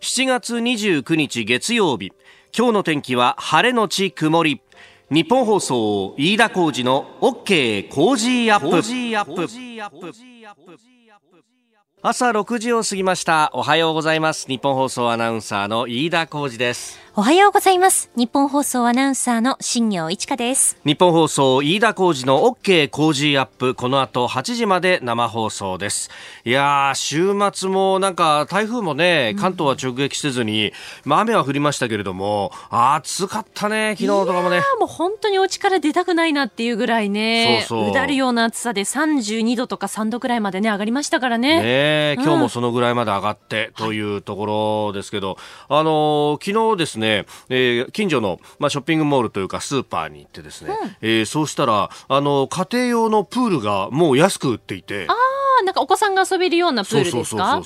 7月29日月曜日今日の天気は晴れのち曇り。ニッポン放送飯田浩司の OK Cozy Up。朝6時を過ぎました。おはようございます。ニッポン放送アナウンサーの飯田浩司です。おはようございます。ニッポン放送アナウンサーの新行市佳です。ニッポン放送飯田浩司の OK Cozy Up。この後8時まで生放送です。いやー週末もなんか台風もね関東は直撃せずに、まあ雨は降りましたけれども暑かったね昨日とかもね。もう本当にお家から出たくないなっていうぐらいねそうそう。うだるような暑さで32度とか3度くらいまでね上がりましたからね。ねえうん。今日もそのぐらいまで上がってというところですけど、あのー昨日ですね、えー近所の、まあ、ショッピングモールというかスーパーに行ってですね、えーそうしたら、あの家庭用のプールがもう安く売っていて。ああなんかお子さんが遊べるようなプールですか？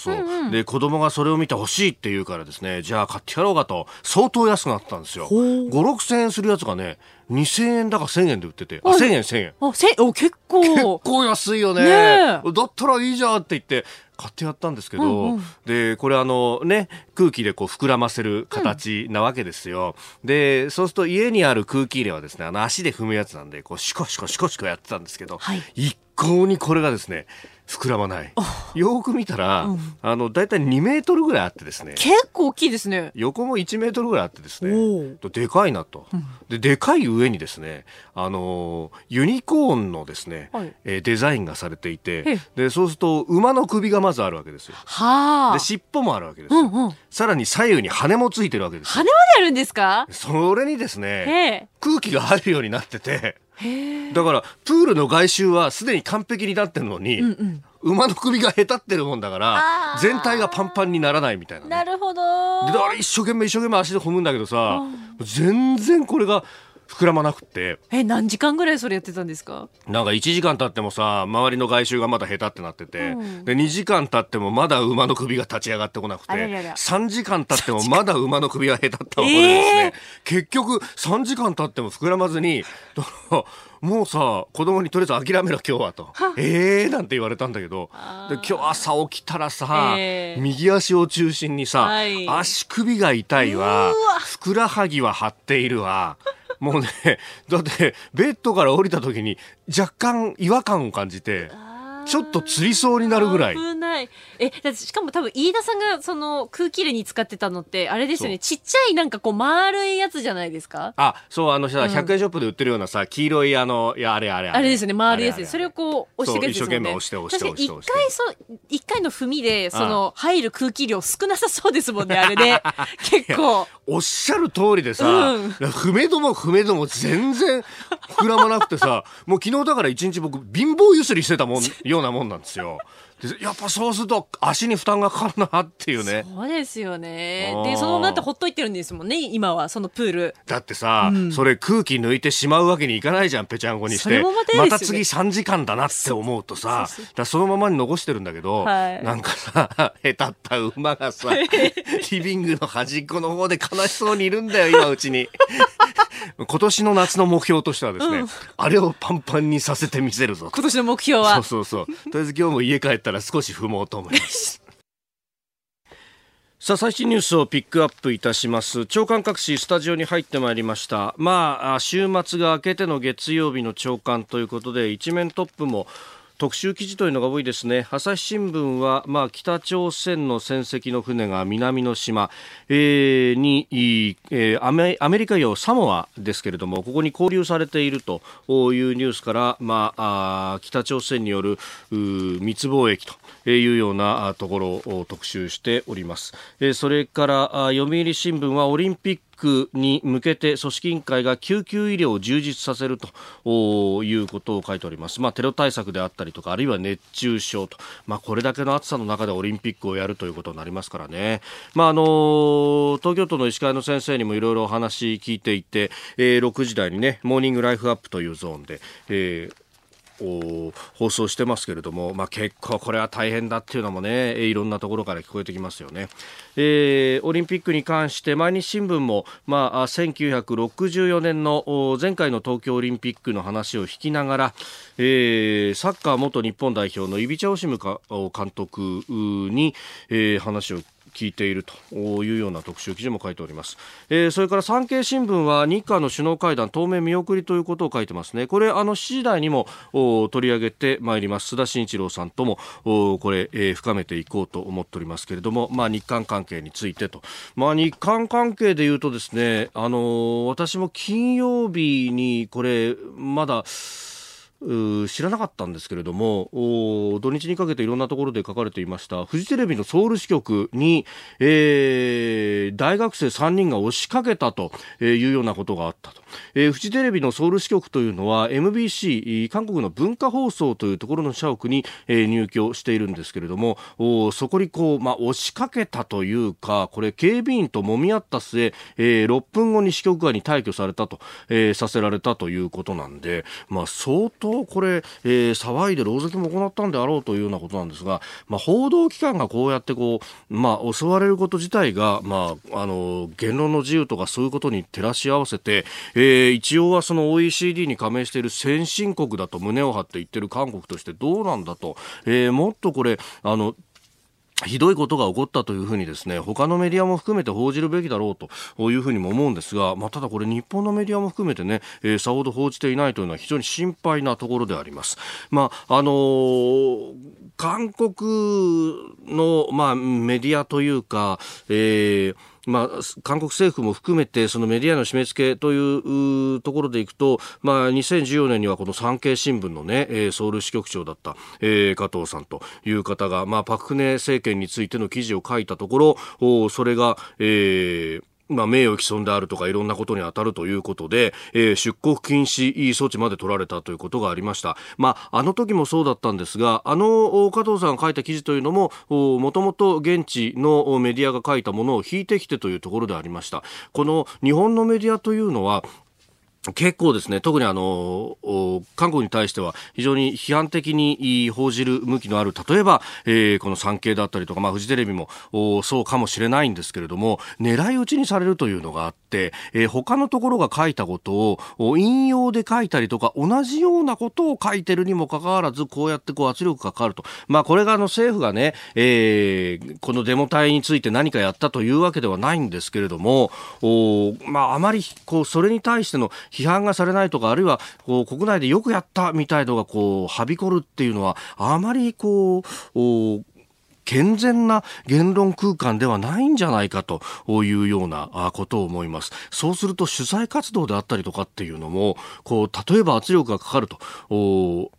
で子供がそれを見て欲しいって言うからですねじゃあ買ってやろうかと相当安くなったんですよ。5 6千円するやつがね2000円だか1000円で売ってて。あはい。1000円1000円。あせお結構。結構安いよね。ねだったらいいじゃんって言って買ってやったんですけど、うんうん。でこれあのね空気でこう膨らませる形なわけですよ、でそうすると家にある空気入れはですねあの足で踏むやつなんでこうシコシコシコシコやってたんですけど、はい。一向にこれがですね膨らまない。よーく見たら、うん。あのだいたい2メートルぐらいあってですね。結構大きいですね。横も1メートルぐらいあってですおねーでかいなと、ででかい上にですねあのーユニコーンのですね、はい。えーデザインがされていえてでそうすると馬の首がまずあるわけですよ。はあ。で尻尾もあるわけですよ、うんうん。さらに左右に羽もついてるわけですよ。羽まであるんですか？それにですねえ。空気が入るようになっててだからプールの外周はすでに完璧になってるのに、うんうん。馬の首がへたってるもんだから全体がパンパンにならないみたいな。ね、なるほどでだから一生懸命一生懸命足で踏むんだけどさ全然これが膨らまなくって。え何時間ぐらいそれやってたんですか？なんか1時間経ってもさ周りの外周がまだ下手ってなってて、うん。で2時間経ってもまだ馬の首が立ち上がってこなくて。あららら。3時間経ってもまだ馬の首が下手ったままでですね、結局3時間経っても膨らまずにもうさ子供にとりあえず諦めろ今日はと。ええーなんて言われたんだけど。で今日朝起きたらさ、えー。右足を中心にさ、はい。足首が痛いわ。ふくらはぎは張っているわもうねだってベッドから降りた時に若干違和感を感じてちょっとつりそうになるぐらい。危ない。えだってしかも多分飯田さんがその空気入れに使ってたのってあれですよね。ちっちゃいなんかこう丸いやつじゃないですか？あそうあのさうん。100円ショップで売ってるようなさ黄色いあのいやあれあれあれ。ですよね丸いやつ。それをこう押していくやつですもんね。そう一生懸命押して押して押して一回そう一回の踏みでその入る空気量少なさそうですもんねあれで結構。おっしゃる通りでさ、うん。踏めども踏めども全然膨らまなくてさもう昨日だから一日僕貧乏ゆすりしてたもんようなもんなんですよ。やっぱそうすると足に負担がかかるなっていうね。そうですよね。でそのままだってほっといてるんですもんね今はそのプール。だってさ、うん。それ空気抜いてしまうわけにいかないじゃんぺちゃんこにして。まね。次3時間だなって思うとさだそのままに残してるんだけど、はい。なんかさ へたった馬がさ リビングの端っこの方で悲しそうにいるんだよ今うちに。今年の夏の目標としてはですね、うん。あれをパンパンにさせてみせるぞと。今年の目標は。そうそうそう。とりあえず今日も家帰ったら少し踏もうと思います。さあ最新ニュースをピックアップいたします。長官各紙スタジオに入ってまいりました。まああ週末が明けての月曜日の長官ということで一面トップも特集記事というのが多いですね朝日新聞は、まあ、北朝鮮の船籍の船が南の島、えーに、えーアメアメリカ領サモアですけれどもここに交流されているというニュースから、まあ、あ北朝鮮によるう密貿易というようなあところを特集しております。えーそれからあ読売新聞はオリンピッククに向けて組織委員会が救急医療を充実させるということを書いております。まあ、テロ対策であったりとか、あるいは熱中症と、まあ、これだけの暑さの中でオリンピックをやるということになりますからね。まあ、あの東京都の医師会の先生にもいろいろお話聞いていて、えー6時台にね、モーニングライフアップというゾーンで、えー放送してますけれども、まあ、結構これは大変だっていうのもねいろんなところから聞こえてきますよね、えーオリンピックに関して毎日新聞も、まあ、1964年の前回の東京オリンピックの話を引きながら、えーサッカー元日本代表のイビチャ・オシムか監督に、えー話を聞いているというような特集記事も書いております、えー、それから産経新聞は日韓の首脳会談当面見送りということを書いてますね。これあの7時台にも取り上げてまいります。須田慎一郎さんともこれ、えー、深めていこうと思っておりますけれども、まあ、日韓関係についてと、まあ、日韓関係でいうとですねあの私も金曜日にこれまだ知らなかったんですけれども土日にかけていろんなところで書かれていましたフジテレビのソウル支局に、えー、大学生3人が押しかけたというようなことがあったと、えー、フジテレビのソウル支局というのは MBC 韓国の文化放送というところの社屋に、えー、入居しているんですけれどもそこにこう、まあ、押しかけたというかこれ警備員と揉み合った末、えー、6分後に支局外に退去されたと、えー、させられたということなんで、まあ、相当これ、えー、騒いで狼藉も行ったんであろうというようなことなんですが、まあ、報道機関がこうやってこう、まあ、襲われること自体が、まあ、あの言論の自由とかそういうことに照らし合わせて、えー、一応はその OECD に加盟している先進国だと胸を張って言ってる韓国としてどうなんだと、えー、もっとこれあのひどいことが起こったというふうにですね、他のメディアも含めて報じるべきだろうというふうにも思うんですが、まあ、ただこれ日本のメディアも含めてね、えー、さほど報じていないというのは非常に心配なところであります。まあ、あのー、韓国の、まあ、メディアというか、えーまあ、韓国政府も含めてそのメディアの締め付けというところでいくと、まあ、2014年にはこの産経新聞のね、ソウル支局長だった、えー、加藤さんという方が、まあ、パククネ政権についての記事を書いたところ、おそれが、えー、まあ、名誉毀損であるとかいろんなことに当たるということで、えー、出国禁止措置まで取られたということがありました。まあ、あの時もそうだったんですが、あの加藤さんが書いた記事というのも、もともと現地のメディアが書いたものを引いてきてというところでありました。この日本のメディアというのは、結構ですね、特にあの、韓国に対しては非常に批判的に報じる向きのある、例えば、えー、この産経だったりとか、まあ、フジテレビもそうかもしれないんですけれども、狙い撃ちにされるというのがあって、えー、他のところが書いたことを引用で書いたりとか、同じようなことを書いてるにもかかわらず、こうやってこう圧力がかかると。まあ、これがあの政府がね、えー、このデモ隊について何かやったというわけではないんですけれども、おまあ、あまりこう、それに対しての批判がされないとか、あるいはこう国内でよくやったみたいのがこうはびこるっていうのは、あまりこう、健全な言論空間ではないんじゃないかというようなことを思います。そうすると取材活動であったりとかっていうのも、こう、例えば圧力がかかると、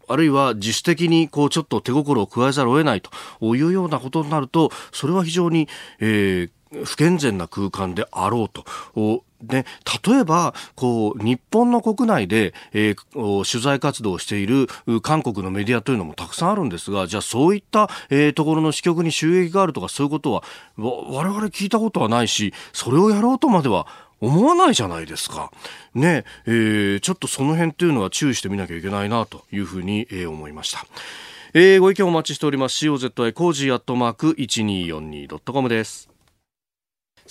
あるいは自主的にこうちょっと手心を加えざるを得ないというようなことになると、それは非常に、えー不健全な空間であろうと。で、例えば、こう、日本の国内で、えー、取材活動をしている韓国のメディアというのもたくさんあるんですが、じゃあそういった、えー、ところの支局に収益があるとかそういうことは、我々聞いたことはないし、それをやろうとまでは思わないじゃないですか。ね、えー、ちょっとその辺というのは注意してみなきゃいけないなというふうに、えー、思いました。えー、ご意見お待ちしております。COZY cozy アットマーク 1242.com です。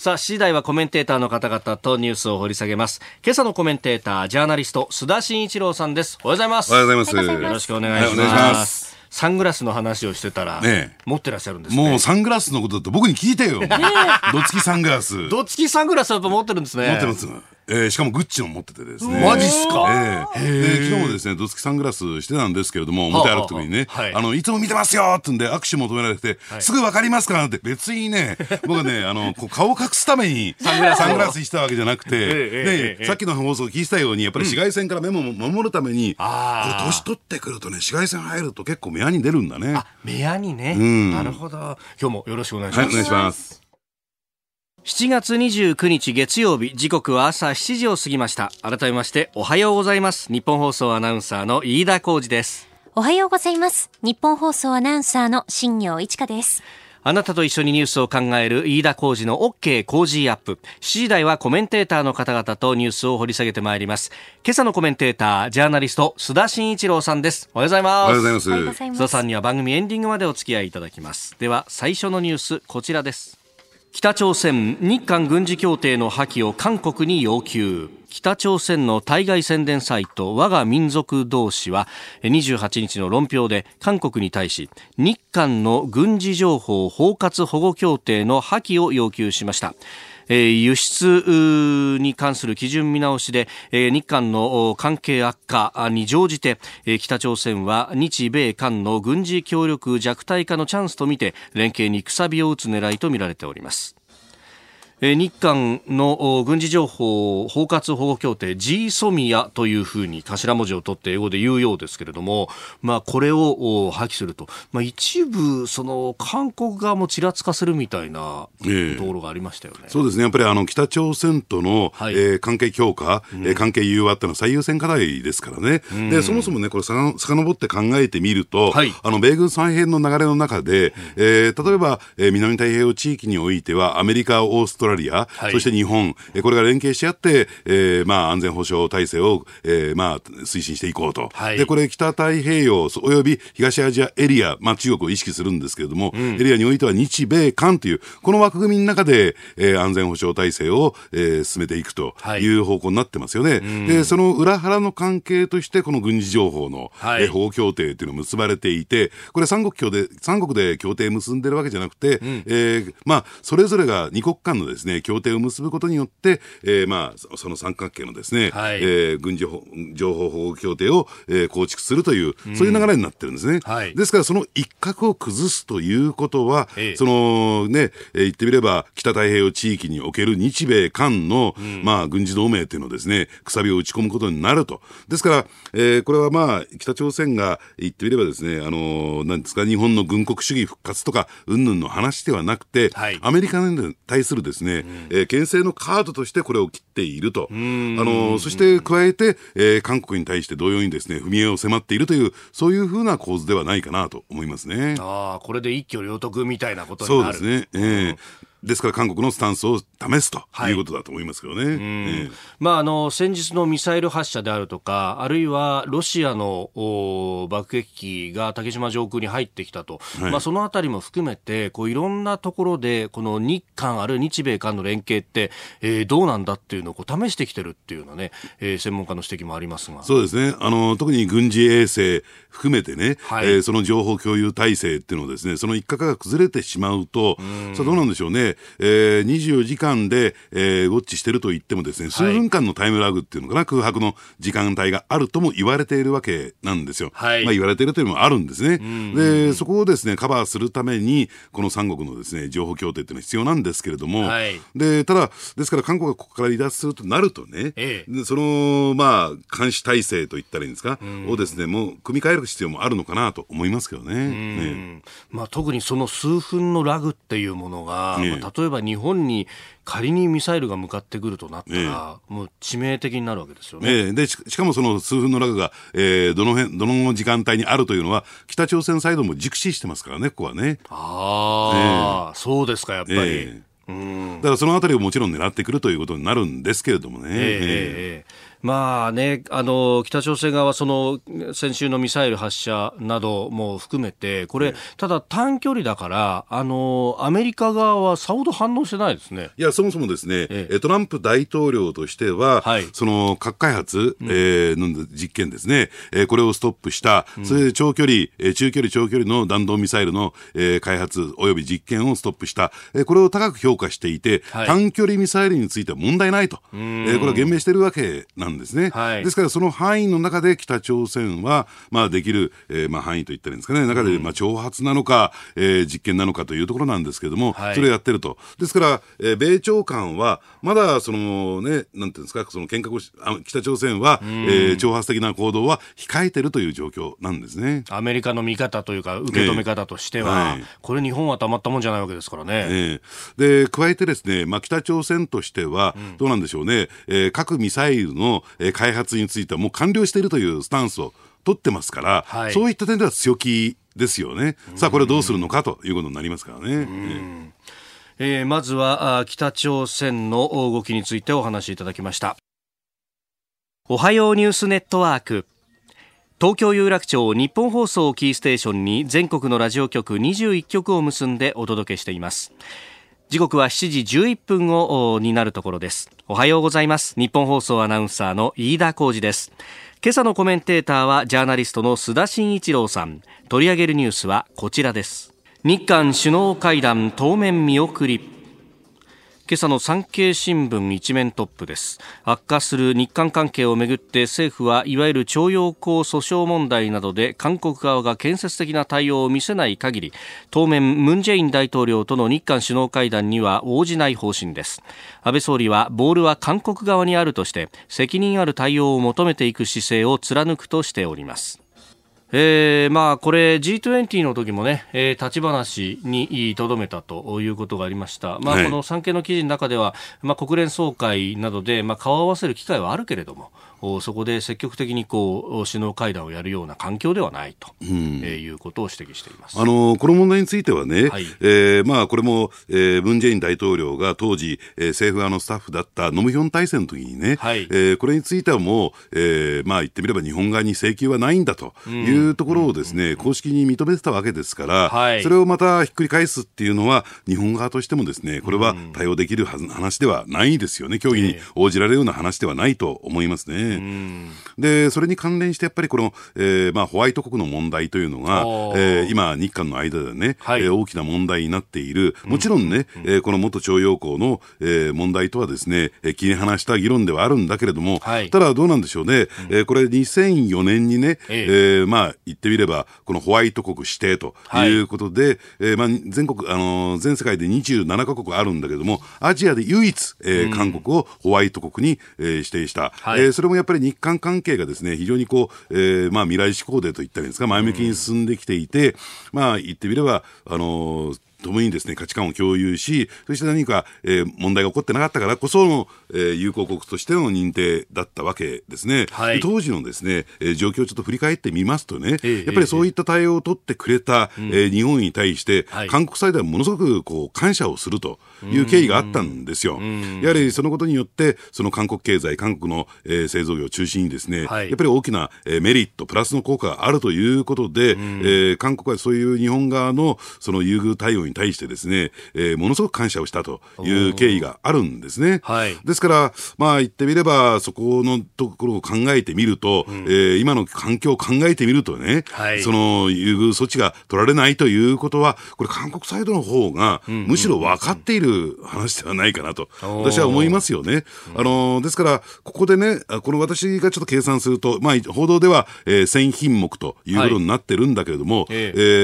さあ、6時台はコメンテーターの方々とニュースを掘り下げます。今朝のコメンテーター、ジャーナリスト、須田慎一郎さんです。おはようございます。おはようございます。よろしくお願いします。サングラスの話をしてたら、ね、持ってらっしゃるんです、ね、もうサングラスのことだと僕に聞いてよ。度付きサングラス。度付きサングラスやっぱ持ってるんですね。持ってます。えー、しかもグッチの持っててですね。マジっすか？えー、で昨日もですね、どつきサングラスしてたんですけれども、表歩くときにね、はい、あの、いつも見てますよってんで握手求められて、はい、すぐわかりますかなんて別にね、僕はね、あの、こう顔を隠すために サングラスしたわけじゃなくて、えー、ね、さっきの放送聞いたように、やっぱり紫外線から目も守るために、うん、これ年取ってくるとね、紫外線入ると結構目やに出るんだね。あ、目やにね。うん、なるほど。今日もよろしくお願いします。はい、お願いします。7月29日月曜日時刻は朝7時を過ぎました改めましておはようございます日本放送アナウンサーの飯田浩二ですおはようございます日本放送アナウンサーの新業一華ですあなたと一緒にニュースを考える飯田浩二の OK 工事アップ。7時台はコメンテーターの方々とニュースを掘り下げてまいります。今朝のコメンテーター、ジャーナリスト、須田慎一郎さんです。おはようございます。おはようございます。須田さんには番組エンディングまでお付き合いいただきます。では、最初のニュース、こちらです。北朝鮮日韓軍事協定の破棄を韓国に要求。北朝鮮の対外宣伝サイト我が民族同士は28日の論評で韓国に対し日韓の軍事情報包括保護協定の破棄を要求しました。輸出に関する基準見直しで、日韓の関係悪化に乗じて、北朝鮮は日米韓の軍事協力弱体化のチャンスとみて連携にくさびを打つ狙いとみられております。日韓の軍事情報包括保護協定 G ソミアというふうに頭文字を取って英語で言うようですけれども、まあ、これを破棄すると、まあ、一部その韓国側もちらつかせるみたいなところがありましたよね、えー、そうですね。やっぱりあの北朝鮮との、はい、えー、関係強化、うん、関係融和っていうのは最優先課題ですからね、うん、でそもそもねこれさかのぼって考えてみると、はい、あの米軍再編の流れの中で、うん、えー、例えば、えー、南太平洋地域においてはアメリカオーストラリアラリア、はい、そして日本、これが連携し合って、えー、まあ安全保障体制を、えー、まあ推進していこうと。はい、で、これ北太平洋および東アジアエリア、まあ中国を意識するんですけれども、うん、エリアにおいては日米韓という、この枠組みの中で、えー、安全保障体制を、えー、進めていくとい。う方向になってますよね。はい、で、その裏腹の関係として、この軍事情報の、はい、えー、保護協定というのが結ばれていて、これ三国協で、三国で協定結んでるわけじゃなくて、うん、えー、まあ、それぞれが二国間のですね、協定を結ぶことによって、えー、まあ、その三角形のですね、はい、えー、軍事情報保護協定を、えー、構築するという、そういう流れになってるんですね。はい、ですから、その一角を崩すということは、ええ、そのね、えー、言ってみれば、北太平洋地域における日米韓の、うん、まあ、軍事同盟というのをですね、くさびを打ち込むことになると。ですから、えー、これはまあ、北朝鮮が言ってみればですね、あの、なんですか、日本の軍国主義復活とか、云々の話ではなくて、はい、アメリカに対するですね、うん、えー、牽制のカードとしてこれを切っていると。あの、そして加えて、えー、韓国に対して同様にですね、踏み絵を迫っているという、そういうふうな構図ではないかなと思いますね。ああ、これで一挙両得みたいなことになるそうですね。ええーですから韓国のスタンスを試すとい。うことだと思いますけどね。はいえー、まあ、あの先日のミサイル発射であるとか、あるいはロシアの爆撃機が竹島上空に入ってきたと、はい、まあ、そのあたりも含めてこういろんなところでこの日韓あるいは日米韓の連携って、えー、どうなんだっていうのをこう試してきてるっていうようなね、えー、専門家の指摘もありますが。そうですね。あの特に軍事衛星含めてね、はい、えー、その情報共有体制っていうのをですねその一角が崩れてしまうと、うさあどうなんでしょうねえー、24時間で、えー、ウォッチしてると言ってもですね、数分間のタイムラグっていうのかな、空白の時間帯があるとも言われているわけなんですよ。はい、まあ言われているというのもあるんですね。で、そこをですね、カバーするために、この三国のですね、情報協定っていうのは必要なんですけれども、はい、で、ただ、ですから韓国がここから離脱するとなるとね、ええ、その、まあ、監視体制と言ったらいいんですか、をですね、もう組み替える必要もあるのかなと思いますけどね。ねまあ、特にその数分のラグっていうものが、ね、まあ、例えば日本に仮にミサイルが向かってくるとなったら、えもう致命的になるわけですよね。えでしかもその数分のラグが、えー、どの辺どの時間帯にあるというのは、北朝鮮サイドも熟知してますからね、ここはね。ああ、えそうですか、やっぱり。えー、だからそのあたりをもちろん狙ってくるということになるんですけれどもね。えー、まあね、あの、北朝鮮側はその、先週のミサイル発射なども含めて、これ、ただ短距離だから、あの、アメリカ側はさほど反応してないですね。いや、そもそもですね、ええ、トランプ大統領としては、はい、その、核開発、うん、えー、の実験ですね、えー、これをストップした、うん、それで長距離、えー、中距離、長距離の弾道ミサイルの、えー、開発及び実験をストップした、えー、これを高く評価していて、はい、短距離ミサイルについては問題ないと、えー、これは言明しているわけなんですね。はい、ですからその範囲の中で北朝鮮は、まあ、できる、えー、まあ範囲といったらいいんですかね、中で、まあ、挑発なのか、えー、実験なのかというところなんですけれども、はい、それをやってると。ですから、えー、米朝間は、まだそのね、なんていうんですか、その見学あ北朝鮮は、えー、挑発的な行動は控えてるという状況なんですね。アメリカの見方というか、受け止め方としては、はい、これ日本はたまったもんじゃないわけですからね。えー、で、加えてですね、まあ、北朝鮮としては、どうなんでしょうね、えー、核ミサイルの、えー、開発にについてはもう完了しているというスタンスを取ってますから、はい、そういった点では強気ですよね。さあ、これどうするのかということになりますからね。えー、まずは北朝鮮の動きについてお話しいただきました。おはようニュースネットワーク。東京有楽町日本放送キーステーションに全国のラジオ局21局を結んでお届けしています。時刻は7時11分をになるところです。おはようございます。日本放送アナウンサーの飯田浩二です。今朝のコメンテーターはジャーナリストの須田慎一郎さん。取り上げるニュースはこちらです。日韓首脳会談当面見送り。今朝の産経新聞一面トップです。悪化する日韓関係をめぐって政府はいわゆる徴用工訴訟問題などで韓国側が建設的な対応を見せない限り当面ムン・ジェイン大統領との日韓首脳会談には応じない方針です。安倍総理はボールは韓国側にあるとして責任ある対応を求めていく姿勢を貫くとしております。えー、まあこれ G20 の時もね、えー、立ち話にとどめたということがありました。まあこの産経の記事の中では、まあ国連総会などで、まあ顔を合わせる機会はあるけれども、そこで積極的にこう首脳会談をやるような環境ではないと、うん、えー、いうことを指摘しています。あのこの問題についてはね、はい、えー、まあ、これも、えー、ムン・ジェイン大統領が当時、えー、政府側のスタッフだったノムヒョン体制の時にね、はい、えー、これについてはもう、えーまあ、言ってみれば日本側に請求はないんだというところをですね、うん、公式に認めてたわけですから、はい、それをまたひっくり返すっていうのは、日本側としてもですねこれは対応できるはず話ではないですよね、協議に応じられるような話ではないと思いますね。で、それに関連してやっぱりこの、えーまあ、ホワイト国の問題というのが、えー、今、日韓の間でね、はい、えー、大きな問題になっている、もちろんね、うん、えー、この元徴用工の、えー、問題とはですね、えー、切り離した議論ではあるんだけれども、はい、ただどうなんでしょうね、えー、これ2004年にね、えー、えー、まあ、言ってみれば、このホワイト国指定とい。うことで、はい、えー、まあ、全国、あのー、全世界で27カ国あるんだけども、アジアで唯一、えー、韓国をホワイト国に、えー、指定した、はい、えー、それもやっぱり日韓関係がですね、非常にこう、えー、まあ未来志向でといったんですか、前向きに進んできていて、まあ言ってみれば、あのーともにですね、価値観を共有し、そして何か、えー、問題が起こってなかったからこその、えー、友好国としての認定だったわけですね。はい、当時のですね、えー、状況をちょっと振り返ってみますとね、えー、やっぱりそういった対応を取ってくれた、えー、日本に対して、はい、韓国サイドはものすごくこう感謝をするという経緯があったんですよ。やはりそのことによって、その韓国経済、韓国の、えー、製造業を中心にですね、はい、やっぱり大きな、えー、メリット、プラスの効果があるということで、えー、韓国はそういう日本側のその優遇対応に対してですね、えー、ものすごく感謝をしたという経緯があるんですね。はい、ですから、まあ言ってみれば、そこのところを考えてみると、うん、えー、今の環境を考えてみるとね、はい、その優遇措置が取られないということは、これ韓国サイドの方が、むしろ分かっている話ではないかなと、私は思いますよね。あのですから、ここでね、この私がちょっと計算すると、まあ、報道では、えー、1000品目ということになってるんだけれども、はい、え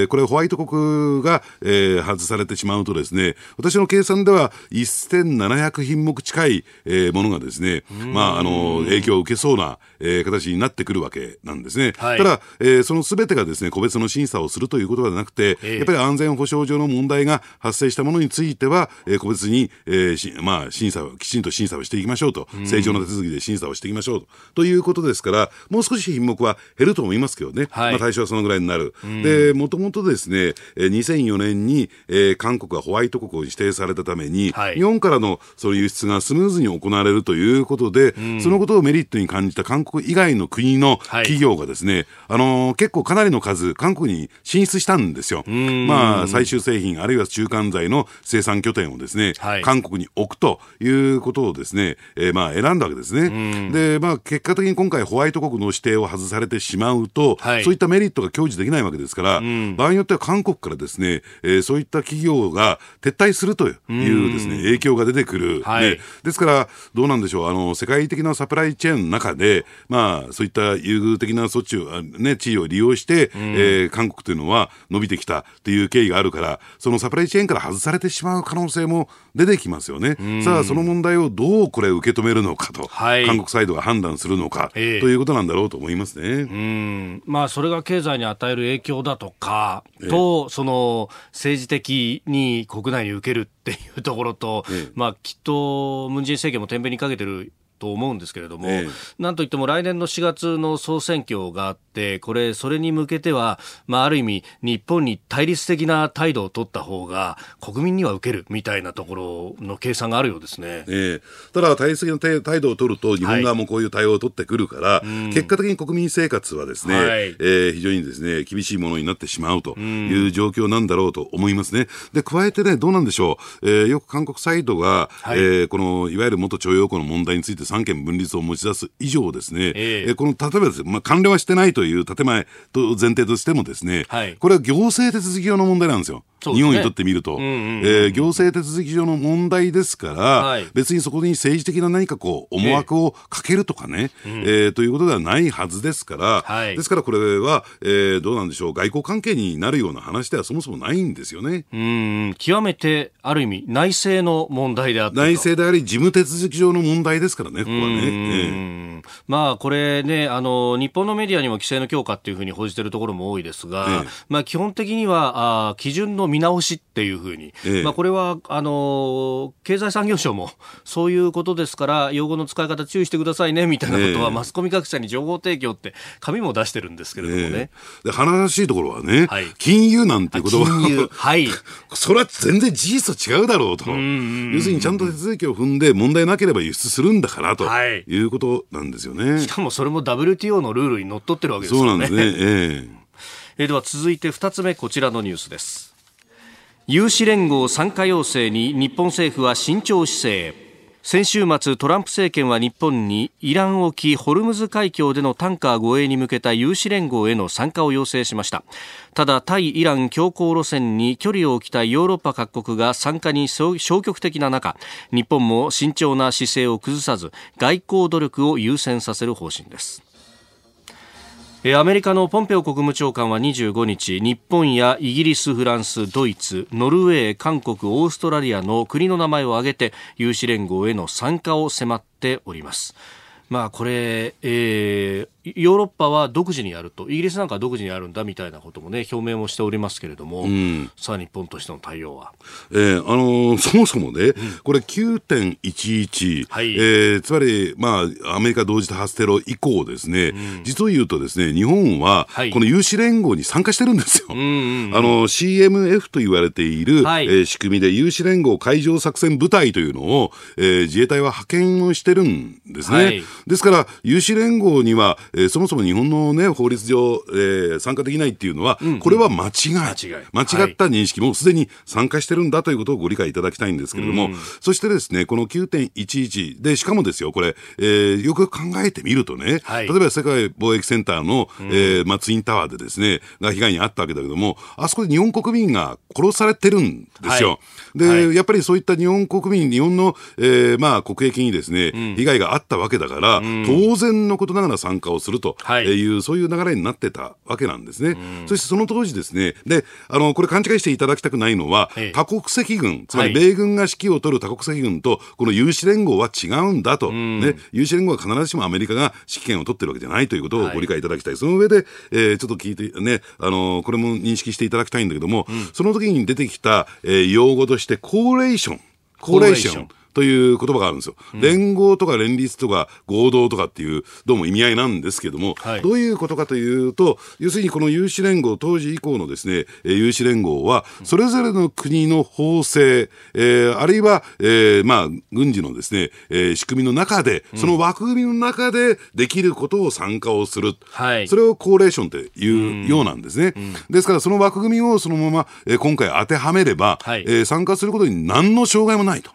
ー、これホワイト国が、えー、外されてしまうとですね、私の計算では1700品目近い、えー、ものがですね、まあ、あの、影響を受けそうな、えー、形になってくるわけなんですね。はい、ただ、えー、そのすべてがですね、個別の審査をするということではなくて、えー、やっぱり安全保障上の問題が発生したものについては、えー、個別に、えーしまあ、審査を、きちんと審査をしていきましょうと、正常な手続きで審査をしていきましょうと、ということですから、もう少し品目は減ると思いますけどね、はい、まあ、対象はそのぐらいになる。で、もともとですね、2004年に、えー、韓国はホワイト国を指定されたために、はい、日本からのその輸出がスムーズに行われるということで、うん、そのことをメリットに感じた韓国以外の国の企業がですね、はい、あのー、結構かなりの数、韓国に進出したんですよ。まあ、最終製品、あるいは中間材の生産拠点をですね、はい、韓国に置くということをですね、えー、まあ選んだわけですね。で、まあ結果的に今回ホワイト国の指定を外されてしまうと、そういったメリットが享受できないわけですから、場合によっては韓国からですね、えー、そういった企業が撤退するというですね、影響が出てくる、はい、ですから、どうなんでしょう、あの世界的なサプライチェーンの中で、まあ、そういった優遇的な措置を、ね、地位を利用して、うん、えー、韓国というのは伸びてきたという経緯があるから、そのサプライチェーンから外されてしまう可能性も出てきますよね。さあ、その問題をどうこれ受け止めるのかと、はい、韓国サイドが判断するのか、えー、ということなんだろうと思いますね。うん。まあ、それが経済に与える影響だとか、と、その政治的に国内に受けるっていうところと、ええ、まあ、きっとムン・ジェイン政権も天秤にかけてると思うんですけれども、ええ、なんといっても来年の4月の総選挙があって、これ、それに向けては、まあ、ある意味、日本に対立的な態度を取った方が、国民には受けるみたいなところの計算があるようですね。ええ、ただ、対立的な態度を取ると、日本側もこういう対応を取ってくるから、はい、結果的に国民生活はですね、はい、えー、非常にですね、厳しいものになってしまうという状況なんだろうと思いますね。で、加えてね、どうなんでしょう。えー、よく韓国サイドが、はい、えー、この、いわゆる元徴用工の問題について三権分立を持ち出す以上ですね、えー、この、例えばですね、まあ、関連はしてないという建前と前提としてもですね、はい、これは行政手続き上の問題なんですよ。ね、日本にとってみると、うんうんうん、えー、行政手続き上の問題ですから、はい、別にそこに政治的な何かこう思惑をかけるとかね、えー、えー、ということではないはずですから、はい、ですからこれは、えー、どうなんでしょう、外交関係になるような話ではそもそもないんですよね。うん極めてある意味、内政の問題であって内政であり、事務手続き上の問題ですからね、ここはね。えー、まあ、これねあの、日本のメディアにも規制の強化っていうふうに報じているところも多いですが、えー、まあ、基本的にはあ基準の見直しっていういうふうに、ええ、まあ、これはあの経済産業省も そういうことですから用語の使い方注意してくださいねみたいなことは、マスコミ各社に情報提供って紙も出してるんですけれどもね、で話らしいところはね、はい、金融なんて言葉はい、それは全然事実と違うだろうと。要するにちゃんと手続きを踏んで問題なければ輸出するんだからとい。うことなんですよね、しかもそれも WTO のルールにのっとってるわけですよね。そうなんですね、ええ。えでは続いて2つ目こちらのニュースです有志連合参加要請に日本政府は慎重姿勢。先週末トランプ政権は日本にイラン沖ホルムズ海峡でのタンカー護衛に向けた有志連合への参加を要請しました。ただ対イラン強硬路線に距離を置きたいヨーロッパ各国が参加に消極的な中日本も慎重な姿勢を崩さず外交努力を優先させる方針です。アメリカのポンペオ国務長官は25日日本やイギリス、フランス、ドイツ、ノルウェー、韓国、オーストラリアの国の名前を挙げて有志連合への参加を迫っております。まあこれ、えー、ヨーロッパは独自にやると、イギリスなんかは独自にやるんだみたいなこともね、表明もしておりますけれども、うん、さあ、日本としての対応は？えー、あのー、そもそもね、うん、これ9.11、はい、えー、つまり、まあ、アメリカ同時多発テロ以降ですね、うん、実を言うとですね、日本は、この有志連合に参加してるんですよ。はい、あの、CMF と言われている、はい、えー、仕組みで、有志連合海上作戦部隊というのを、えー、自衛隊は派遣をしてるんですね。はい、ですから、有志連合には、えー、そもそも日本の、ね、法律上、えー、参加できないっていうのは、うんうん、これは間違い。間違った認識もすでに参加してるんだということをご理解いただきたいんですけれども、うん、そしてですね、この9.11で、しかもですよ、これ、えー、よく考えてみるとね、はい、例えば世界貿易センターの、うん、えー、まあ、ツインタワーでですね、が被害に遭ったわけだけども、あそこで日本国民が殺されてるんですよ。はい、で、はい、やっぱりそういった日本国民、日本の、えー、まあ、国益にですね、うん、被害があったわけだから、当然のことながら参加をするという、そういう流れになってたわけなんですね。そしてその当時ですね、で、あの、これ勘違いしていただきたくないのは、多国籍軍、つまり米軍が指揮を取る多国籍軍と、この有志連合は違うんだと、ね、有志連合は必ずしもアメリカが指揮権を取ってるわけじゃないということをご理解いただきたい。その上で、えー、ちょっと聞いてね、あの、これも認識していただきたいんだけども、うん、その時に出てきた、えー、用語として、コーレーション。コーレーション。という言葉があるんですよ、うん、連合とか連立とか合同とかっていうどうも意味合いなんですけども、はい、どういうことかというと要するにこの有志連合当時以降のですね有志連合はそれぞれの国の法制、えー、あるいは、えー、まあ軍事のですね、えー、仕組みの中でその枠組みの中でできることを参加をする、はい、それをコーレーションっていうようなんですね、うん、ですからその枠組みをそのまま、えー、今回当てはめれば、はい、えー、参加することに何の障害もないと。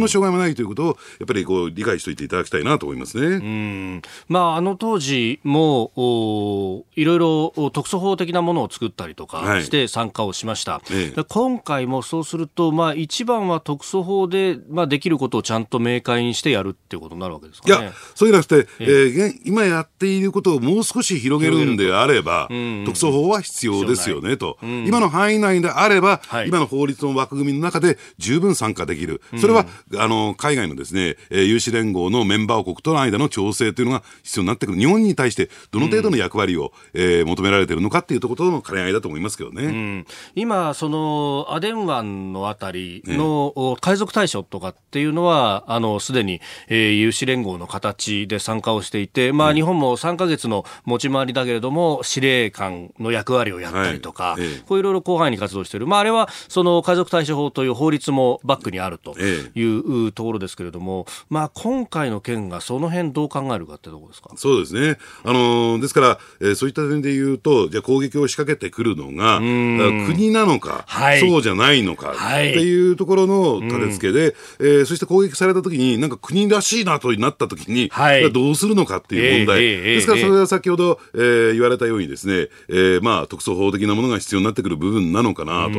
何の障害もないということをやっぱりこう理解しておいていただきたいなと思いますね。うん。まあ、あの当時もおいろいろ特措法的なものを作ったりとかして参加をしました。はいえ。え、今回もそうすると、まあ、一番は特措法で、まあ、できることをちゃんと明快にしてやるっていうことになるわけですか、ね、いや、そうじゃなくて、ええ。ー、今やっていることをもう少し広げるんであれば、特措法は必要ですよねと、今の範囲内であれば、はい、今の法律の枠組みの中で十分参加できる。それはあの、海外のですね、えー、有志連合のメンバー国との間の調整というのが必要になってくる。日本に対してどの程度の役割を、うん、えー、求められているのかっていうところとの兼ね合いだと思いますけどね。うん、今、その、アデン湾のあたりの、ね、海賊対象とかっていうのは、あの、すでに、えー、有志連合の形で参加をしていて、まあ、日本も3か月の持ち回りだけれども、司令官の役割をやったりとか、はい、こういろいろ広範囲に活動している。まあ、あれは、その海賊対処法という法律もバックにあるというところですけれども、まあ、今回の件がその辺どう考えるかってとこですか？そうですね。あのー、ですから、えー、そういった点で言うと、じゃあ攻撃を仕掛けてくるのが、国なのか、はい、そうじゃないのか、はい、っていうところの立て付けで、えー、そして攻撃されたときに、なんか国らしいなとなったときに、はい、どうするのかっていう問題。えーえー、ですから、それは先ほど、えー、言われたようにですね、えー、まあ、特措法的なものが必要になってくる部分なのかなと。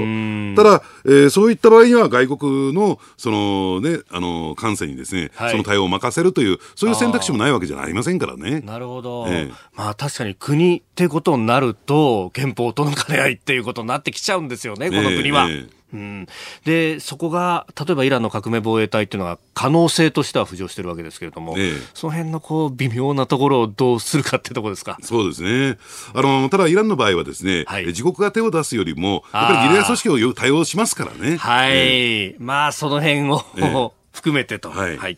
ただ、えー、そういった場合には外国の、そのね、あの、感染にですね、はい、その対応を任せるという、そういう選択肢もないわけじゃありませんからね。なるほど。えー、まあ、確かに国ってことになると、憲法との兼ね合いっていうことになってきちゃうんですよね、この国は。えうん、でそこが例えばイランの革命防衛隊っていうのが可能性としては浮上してるわけですけれども、ええ、その辺のこう微妙なところをどうするかってところですか？そうですね。あのただイランの場合はですね、はい、自国が手を出すよりもやっぱりギリア組織を対応しますからね。はい、え、まあその辺を、含めてと。はい。はい、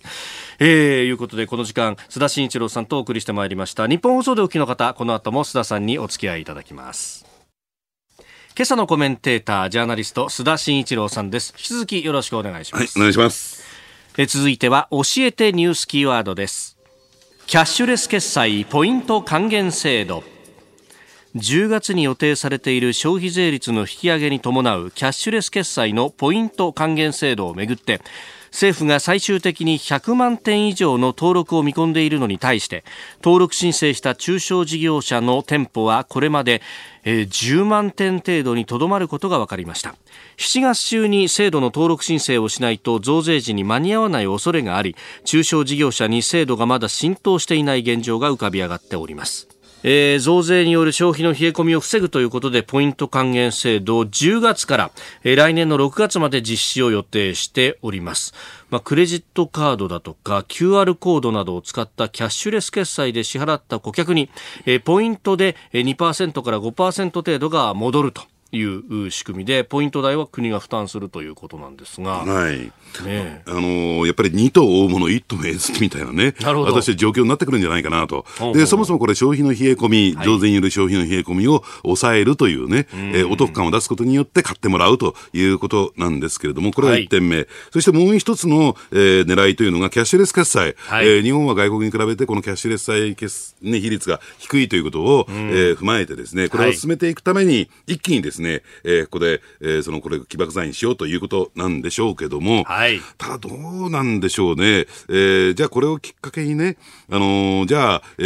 えー、いうことで、この時間、須田慎一郎さんとお送りしてまいりました。日本放送でお聞きの方、この後も須田さんにお付き合いいただきます。今朝のコメンテーター、ジャーナリスト、須田慎一郎さんです。引き続きよろしくお願いします。はい、お願いします。え続いては、教えてニュースキーワードです。キャッシュレス決済ポイント還元制度。10月に予定されている消費税率の引き上げに伴うキャッシュレス決済のポイント還元制度をめぐって政府が最終的に100万点以上の登録を見込んでいるのに対して登録申請した中小事業者の店舗はこれまで10万点程度にとどまることが分かりました。7月中に制度の登録申請をしないと増税時に間に合わない恐れがあり中小事業者に制度がまだ浸透していない現状が浮かび上がっております。えー、増税による消費の冷え込みを防ぐということでポイント還元制度を10月から、えー、来年の6月まで実施を予定しております。まあ、クレジットカードだとか QR コードなどを使ったキャッシュレス決済で支払った顧客に、えー、ポイントで2%から5%程度が戻るという仕組みで、ポイント代は国が負担するということなんですが、はい、ね、あのやっぱり2頭追うもの1頭目みたいなね、な私は状況になってくるんじゃないかなと。で、そもそもこれ消費の冷え込み、増税による消費の冷え込みを抑えるというね、えー、お得感を出すことによって買ってもらうということなんですけれども、これが1点目。はい、そしてもう一つの、えー、狙いというのがキャッシュレス決済。はい、えー、日本は外国に比べてこのキャッシュレス債決、ね、比率が低いということを、うん、えー、踏まえてですね、これを進めていくために、一気にですね、えー、ここで、えー、そのこれ起爆剤にしようということなんでしょうけども、はい、ただどうなんでしょうね、えー、じゃあこれをきっかけにね、あのー、じゃあ、え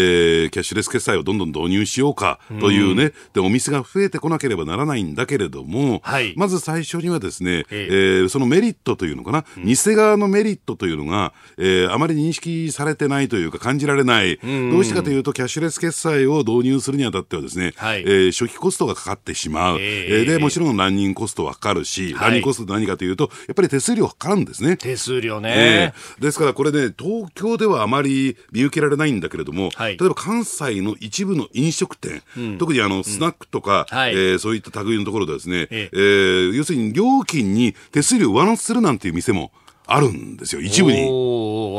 ー、キャッシュレス決済をどんどん導入しようかというね、うでお店が増えてこなければならないんだけれども、はい、まず最初にはですね、えー、えー、そのメリットというのかな、うん、偽側のメリットというのが、えー、あまり認識されてないというか感じられない、うん。どうしてかというとキャッシュレス決済を導入するにあたってはですね、はい、えー、初期コストがかかってしまう、えー、でもちろんランニングコストはかかるし、はい、ランニングコスト何かというと、やっぱり手数料かかるんですね。手数料ね、えー、ですからこれね、東京ではあまり見受けられないんだけれども、はい、例えば関西の一部の飲食店、うん、特にあのスナックとか、うん、えー、そういった類のところでですね、ええ。ー、要するに料金に手数料上乗せするなんていう店も、あるんですよ、一部に。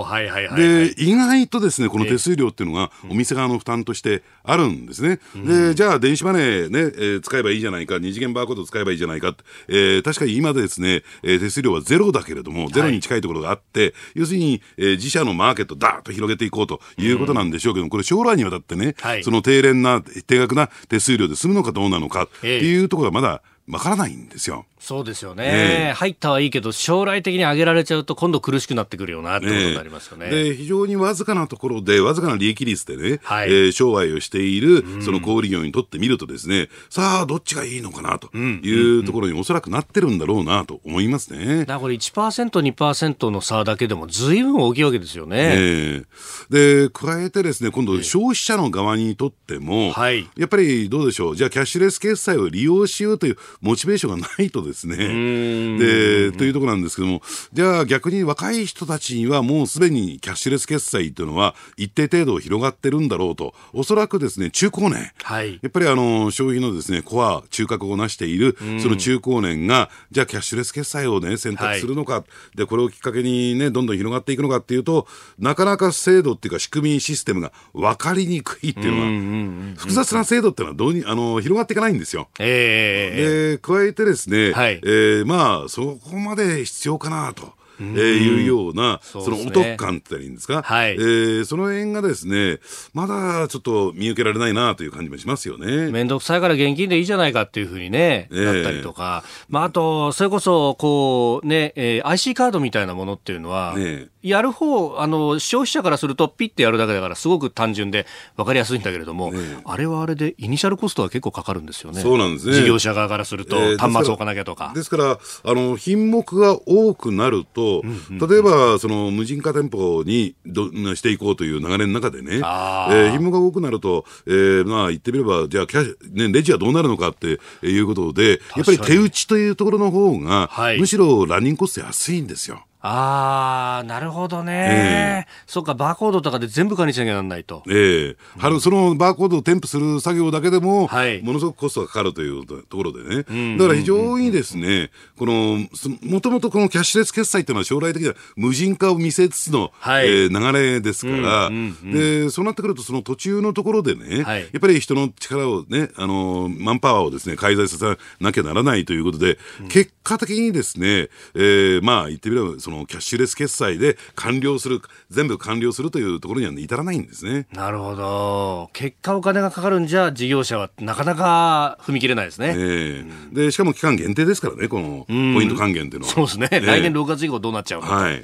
はいはいはい、で、意外とですね、この手数料っていうのが、お店側の負担としてあるんですね。うん、で、じゃあ、電子マネーね、えー、使えばいいじゃないか、二次元バーコード使えばいいじゃないか、えー、確かに今でですね、えー、手数料はゼロだけれども、ゼロに近いところがあって、はい、要するに、えー、自社のマーケットだーっと広げていこうということなんでしょうけども、これ将来にわたってね、はい、その低廉な、低額な手数料で済むのかどうなのかっていうところはまだわからないんですよ。そうですよね、えー、入ったはいいけど、将来的に上げられちゃうと、今度苦しくなってくるよなってことになりますよね。えー、で非常にわずかなところで、わずかな利益率でね、はい、えー、商売をしているその小売業にとってみるとですね、さあ、どっちがいいのかなというところにおそらくなってるんだろうなと思いますね。だからこれ1%、2%の差だけでもずいぶん大きいわけですよね。えー、で、加えてですね、今度消費者の側にとっても、はい、やっぱりどうでしょう、じゃあキャッシュレス決済を利用しようというモチベーションがないとですね。で、というところなんですけども、じゃあ逆に若い人たちにはもうすでにキャッシュレス決済というのは一定程度広がってるんだろうと、おそらくですね、中高年、はい、やっぱりあの、消費のですね、コア、中核をなしている、その中高年が、じゃあキャッシュレス決済をね、選択するのか、はい、で、これをきっかけにね、どんどん広がっていくのかっていうと、なかなか制度っていうか仕組みシステムが分かりにくいっていうのは、複雑な制度っていうのはどうに、あの、広がっていかないんですよ。えー、で、加えてですね、はい、えー、まあ、そこまで必要かなと。えー、いうような、そのお得感って言いいんですか、はい、えー、その辺がですね、まだちょっと見受けられないなという感じもしますよね。面倒くさいから現金でいいじゃないかっていうふうにね、だったりとか、まあ、あと、それこそ、こう、ね、えー、IC カードみたいなものっていうのは、ね、やる方、あの、消費者からするとピッてやるだけだからすごく単純で分かりやすいんだけれども、ね、あれはあれでイニシャルコストが結構かかるんですよね。そうなんですね。事業者側からすると、端末置かなきゃとか。ですから、あの、品目が多くなると、うんうんうん、例えば、その、無人化店舗にどしていこうという流れの中でね、えー、品目が多くなると、えー、まあ、言ってみれば、じゃあ、キャね、レジはどうなるのかっていうことで、やっぱり手打ちというところの方が、はい、むしろランニングコスト安いんですよ。ああ、なるほどね、えー、そっか、バーコードとかで全部管理しなきゃならないと。ええ。ー、うん、そのバーコードを添付する作業だけでも、はい、ものすごくコストがかかるというところでね。だから非常にですね、この、もともとこのキャッシュレス決済っていうのは将来的には無人化を見せつつの、はい、えー、流れですから、で、そうなってくるとその途中のところでね、はい、やっぱり人の力をね、あの、マンパワーをですね、介在させなきゃならないということで、うん、結果的にですね、えー、まあ言ってみれば、そのキャッシュレス決済で完了する、全部完了するというところには至らないんですね。なるほど。結果お金がかかるんじゃ事業者はなかなか踏み切れないですね。えー、うん、で、しかも期間限定ですからね、このポイント還元っていうのは。そうですね。えー、来年6月以降どうなっちゃうのはい。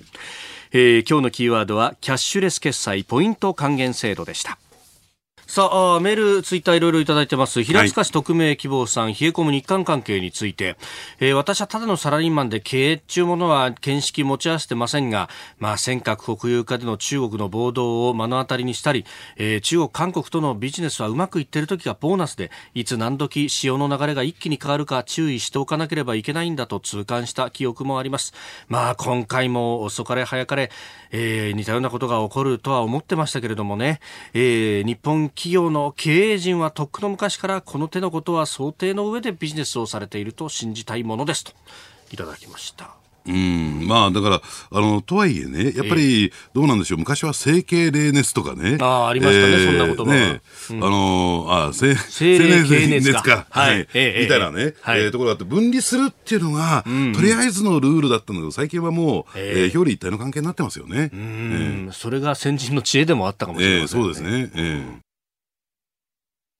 えー、今日のキーワードはキャッシュレス決済ポイント還元制度でした。さあメール、ツイッターいろいろいただいてます。平塚市匿名希望さん、はい、冷え込む日韓関係について、えー、私はただのサラリーマンで経営中ものは見識持ち合わせてませんが、まあ、尖閣国有化での中国の暴動を目の当たりにしたり、えー、中国、韓国とのビジネスはうまくいってる時がボーナスで、いつ何時潮の流れが一気に変わるか注意しておかなければいけないんだと痛感した記憶もあります。まあ、今回も遅かれ早かれ、えー、似たようなことが起こるとは思ってましたけれどもね、えー、日本企業の経営陣はとっくの昔からこの手のことは想定の上でビジネスをされていると信じたいものですと。いただきました。うん、まあだから、あの、とはいえね、やっぱり、どうなんでしょう、昔は整形例熱とかね。ああ、ありましたね、えー、そんな言葉ね、うん、あの、あ整整形熱か。はい。えー、みたいなね、はい、えー、ところだって分離するっていうのが、うん、とりあえずのルールだったんだけど、最近はもう、えー、えー、表裏一体の関係になってますよね。うん、えー、それが先人の知恵でもあったかもしれませんね。えー、そうですね。えー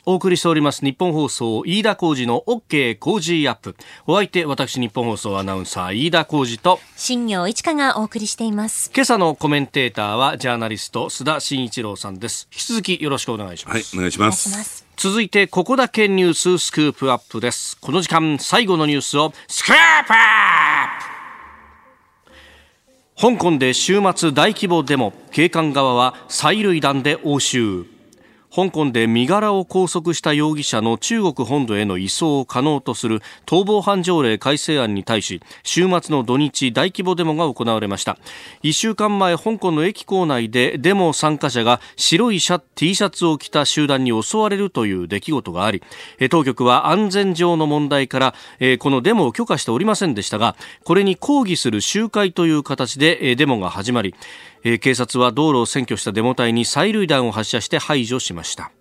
お送りしております日本放送飯田浩二の OK 工事アップ。お相手私日本放送アナウンサー飯田浩二と新業一華がお送りしています。今朝のコメンテーターはジャーナリスト須田慎一郎さんです。引き続きよろしくお願いします。はいお願いします。続いてここだけニューススクープアップです。この時間最後のニュースをスクープアップ!香港で週末大規模デモ。警官側は催涙弾で応酬香港で身柄を拘束した容疑者の中国本土への移送を可能とする逃亡犯条例改正案に対し週末の土日大規模デモが行われました。1週間前香港の駅構内でデモ参加者が白いシャ T シャツを着た集団に襲われるという出来事があり当局は安全上の問題からこのデモを許可しておりませんでしたがこれに抗議する集会という形でデモが始まりえー、警察は道路を占拠したデモ隊に催涙弾を発射して排除しました。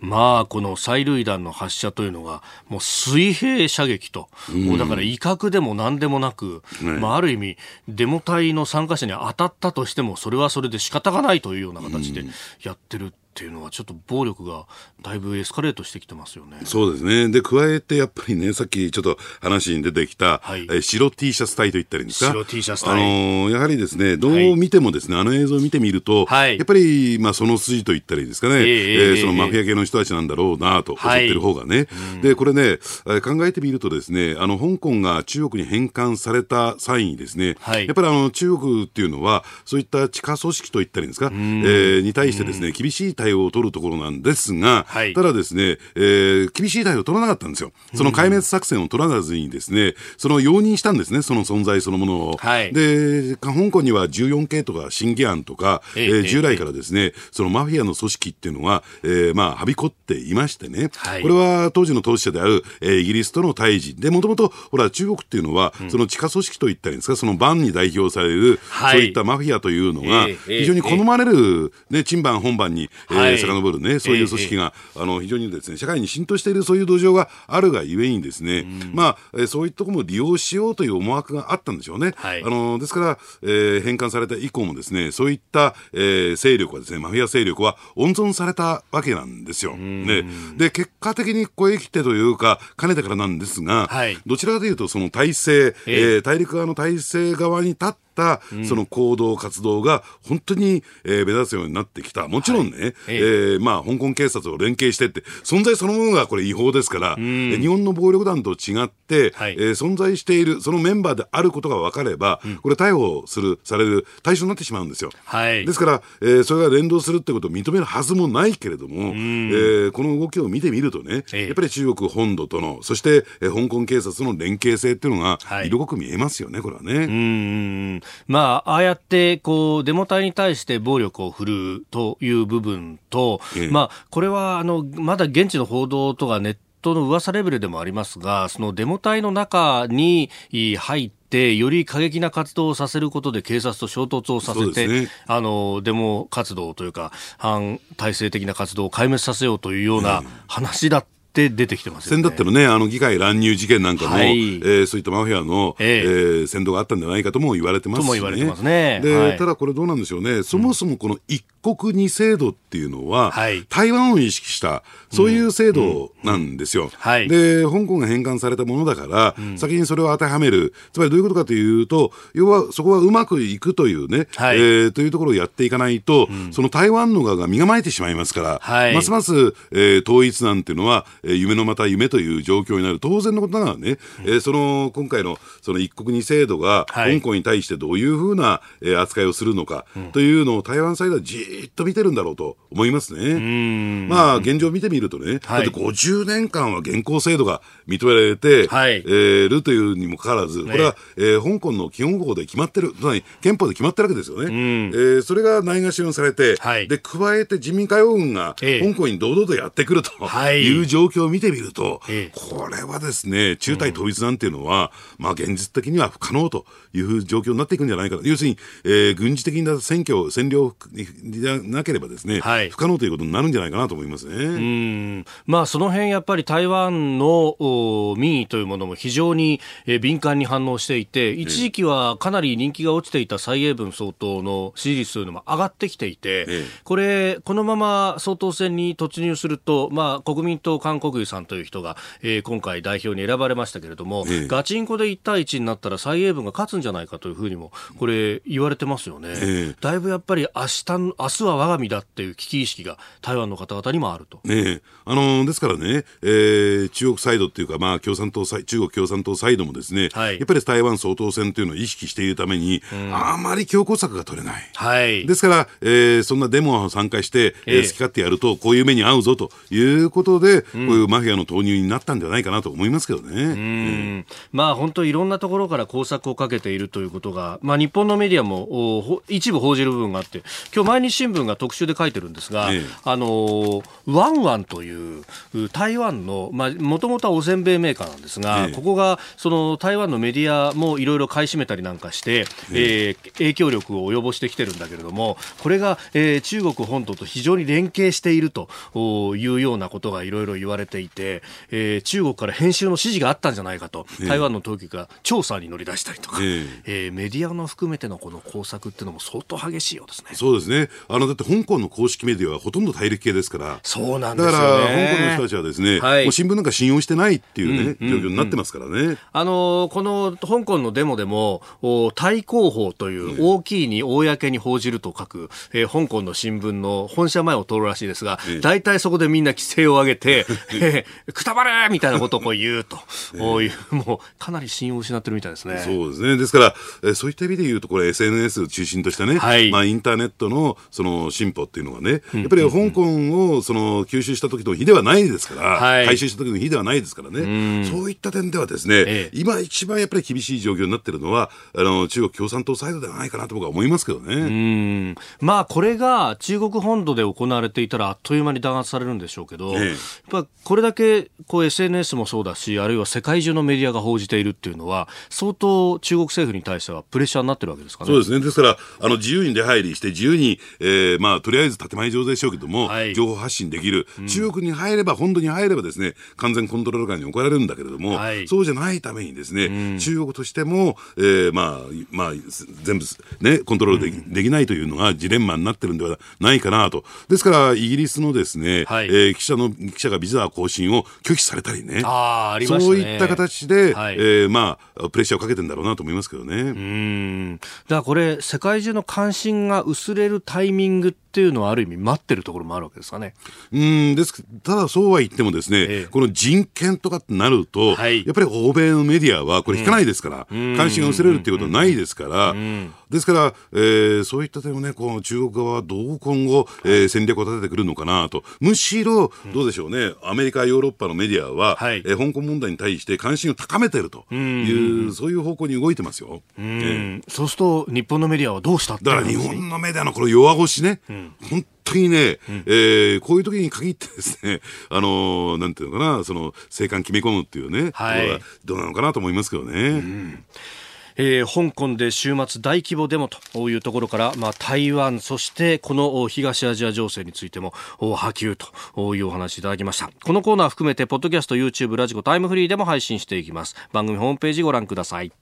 まあ、この催涙弾の発射というのが、もう水平射撃と、うん、もうだから威嚇でも何でもなく、ね、まあ、ある意味、デモ隊の参加者に当たったとしても、それはそれで仕方がないというような形でやってるっていうのはちょっと暴力がだいぶエスカレートしてきてますよね。そうですね。で、加えてやっぱりね、さっきちょっと話に出てきた、はい、え白 T シャツ隊と言ったらいいんですか。白 T シャツ隊。あのー、やはりですね、どう見てもですね、はい、あの映像を見てみると、はい、やっぱり、まあその筋と言ったらいいですかね、えー、えー、そのマフィア系の人たちなんだろうなと、おってる方がね。で、これね、考えてみるとですね、あの、香港が中国に返還された際にですね、やっぱりあの、中国っていうのは、そういった地下組織と言ったらいいんですか、えー、に対してですね、厳しい対応を取るところなんですが、はい、ただですね、えー、厳しい対応を取らなかったんですよ。その壊滅作戦を取らずにですね、その容認したんですね、その存在そのものを。はい、で、香港には14系とか審議案とか、えー、従来からですね、そのマフィアの組織っていうのは、えー、まあ、はびこっていましてね、はい、これは当時の当事者である、えー、イギリスとの対峙で、もともと、ほら、中国っていうのは、その地下組織といったんですか、そのバンに代表される、はい、そういったマフィアというのが、非常に好まれる、ね、珍版本番に、えー、遡るね、そういう組織が、あの、非常にですね、社会に浸透しているそういう土壌があるがゆえにですね、まあ、そういったところも利用しようという思惑があったんでしょうね。はい、あの、ですから、えー、返還された以降もですね、そういった、えー、勢力はですね、マフィア勢力は温存されたわけなんですよ。ね、で、結果的にここへ来てというか、かねてからなんですが、はい、どちらかというと、その体制、えー、大陸側の体制側に立ってその行動、活動が本当に、えー、目立つようになってきた。もちろんね、はい、えー、まあ、香港警察を連携してって、存在そのものがこれ違法ですから、日本の暴力団と違って、はい、えー、存在している、そのメンバーであることが分かれば、うん、これ逮捕する、される対象になってしまうんですよ。はい、ですから、えー、それが連動するってことを認めるはずもないけれども、えー、この動きを見てみるとね、やっぱり中国本土との、そして、えー、香港警察の連携性っていうのが、色濃く見えますよね、これはね。うんまあ、ああやってこうデモ隊に対して暴力を振るうという部分と、ええ、まあ、これはあのまだ現地の報道とかネットの噂レベルでもありますが、そのデモ隊の中に入って、より過激な活動をさせることで警察と衝突をさせて、ね、あのデモ活動というか反体制的な活動を壊滅させようというような話だっって出てきてます先だってのね、あの議会乱入事件なんかも、はい、えー、そういったマフィアの、えー、えー、先導があったんじゃないかとも言われてますし、ね、とも言われてますね。で、はい、ただこれどうなんでしょうね、そもそもこの一国二制度っていうのは、はい、台湾を意識した、そういう制度なんですよ。で、香港が返還されたものだから、うん、先にそれを当てはめる、つまりどういうことかというと、要はそこはうまくいくというね、はい、えー、というところをやっていかないと、うん、その台湾の側が身構えてしまいますから、はい、ますます、えー、統一なんていうのは、えー、夢のまた夢という状況になる、当然のことながらね、うん、えー、その今回のその一国二制度が、香港に対してどういうふうな、えー、扱いをするのか、というのを台湾サイドはじーっと見てるんだろうと思いますね。まあ、現状見てみるとね、はい、だって50年間は現行制度が認められて、はい、えー、るというにもかかわらず、これは、えー、香港の基本法で決まってる、つまり憲法で決まってるわけですよね。えー、それがないがしろにされて、はい、で、加えて人民解放軍が香港に堂々とやってくるとい。う状況を見てみると、えー、これはですね、中台統一なんていうのは、まあ現実的には不可能という状況になっていくんじゃないか要するに、えー、軍事的な選挙、占領じゃなければですね、はい、不可能ということになるんじゃないかなと思いますね。うん。まあ、その辺やっぱり台湾の民意というものも非常に、えー、敏感に反応していて、一時期はかなり人気が落ちていた蔡英文総統の支持率というのも上がってきていて、えこれ、このまま総統選に突入すると、まあ、国民党韓国瑜さんという人が、えー、今回代表に選ばれましたけれども、ガチンコで1対1になったら蔡英文が勝つんじゃないかというふうにも、これ言われてますよね。だいぶやっぱり明日、明日は我が身だっていう危機意識が台湾の方々にもあると。ねあのですからね、えー、中国サイドっていうか、まあ、共産党中国共産党サイドもですね、はい、やっぱり台湾総統選というのを意識しているために、うん、あまり強硬策が取れない。はい、ですから、えー、そんなデモを参加して、えー、好き勝手やると、こういう目に遭うぞということで、うん、こういうマフィアの投入になったんじゃないかなと思いますけどね。うん、まあ、本当いろんなところから工作をかけているということが、まあ、日本のメディアも一部報じる部分があって、今日毎日新聞が特集で書いてるんですが、ええ、あのワンワンという台湾のもともとはおせんべいメーカーなんですが、え、ここがその台湾のメディアもいろいろ買い占めたりなんかして、ええ。影響力を及ぼしてきてるんだけれどもこれが、えー、中国本土と非常に連携しているというようなことがいろいろ言われていて、えー、中国から編集の指示があったんじゃないかと台湾の当局が調査に乗り出したりとか、ええ。ー、メディアの含めてのこの工作っていうのも相当激しいようですね。そうですねあのだって香港の公式メディアはほとんど大陸系ですから、そうなんですよ、ね、だから香港の人たちはですね、はい、もう新聞なんか信用してないっていうね、うんうんうん、状況になってますからね。あのこの香港のデモでも、対抗法という大きいに公に報じると書く、えー、香港の新聞の本社前を通るらしいですが、大体そこでみんな規制を上げて、えー、くたばれみたいなことをこう言うと、こういう、もうかなり信用を失ってるみたいですね。そうですね。ですから、えー、そういった意味で言うと、これ SNS を中心としたね、はい、まあインターネットのその進歩っていうのがね、やっぱり香港をその吸収した時の日ではないですから、はい、回収した時の日ではないですからね、そういった点ではですね、ええ、今一番やっぱり厳しい状況になってるのは、あの中国共産党サイドではないかなと僕は思いますけどね。うん。まあこれが中国本土で行われていたらあっという間に弾圧されるんでしょうけど、ええ、やっぱこれだけこう SNS もそうだし、あるいは世界中のメディアが報じているっていうのは、相当中国政府に対してはプレッシャーになってるわけですかね。そうですね。ですから、あの自由に出入りして、自由に、えー、まあとりあえず建前上でしょうけども、はい、情報発信できる、うん、中国に入れば、本土に入ればですね、完全コントロール下に置かれるんだけれども、はい、そうじゃないためにですね、うん、中国としても、えー、まあ、まあ、全部ね、コントロールできうん、できないというのがジレンマになってるんではないかなと。ですから、イギリスのですね、はい、えー、記者の、記者がビザ更新を拒否されたりね。ああ、ありましたね。そういった形で、はい、えー、まあ、プレッシャーをかけてんだろうなと思いますけどね。うん。だからこれ、世界中の関心が薄れるタイミングっていうのはある意味待ってるところもあるわけですかね。うんです。ただそうは言ってもですね、ええ、この人権とかってなると、はい、やっぱり欧米のメディアはこれ引かないですから、うん、関心が薄れるっていうことはないですから、うん、ですから、えー、そういった点をね、この中国側はどう今後、えー、戦略を立ててくるのかなと。むしろ、どうでしょうね、アメリカ、ヨーロッパのメディアは、はい、えー、香港問題に対して関心を高めてるという、うそういう方向に動いてますよ。えー、そうすると、日本のメディアはどうしただから日本のメディアのこの弱腰ね、うん、本当にね、うん、えー、こういう時に限ってですね、あのー、なんていうのかな、その、生還決め込むっていうね、はい、どうなのかなと思いますけどね。うん。えー、香港で週末大規模デモというところから、まあ、台湾そしてこの東アジア情勢についても波及というお話いただきました。このコーナー含めてポッドキャスト YouTube ラジコタイムフリーでも配信していきます。番組ホームページご覧ください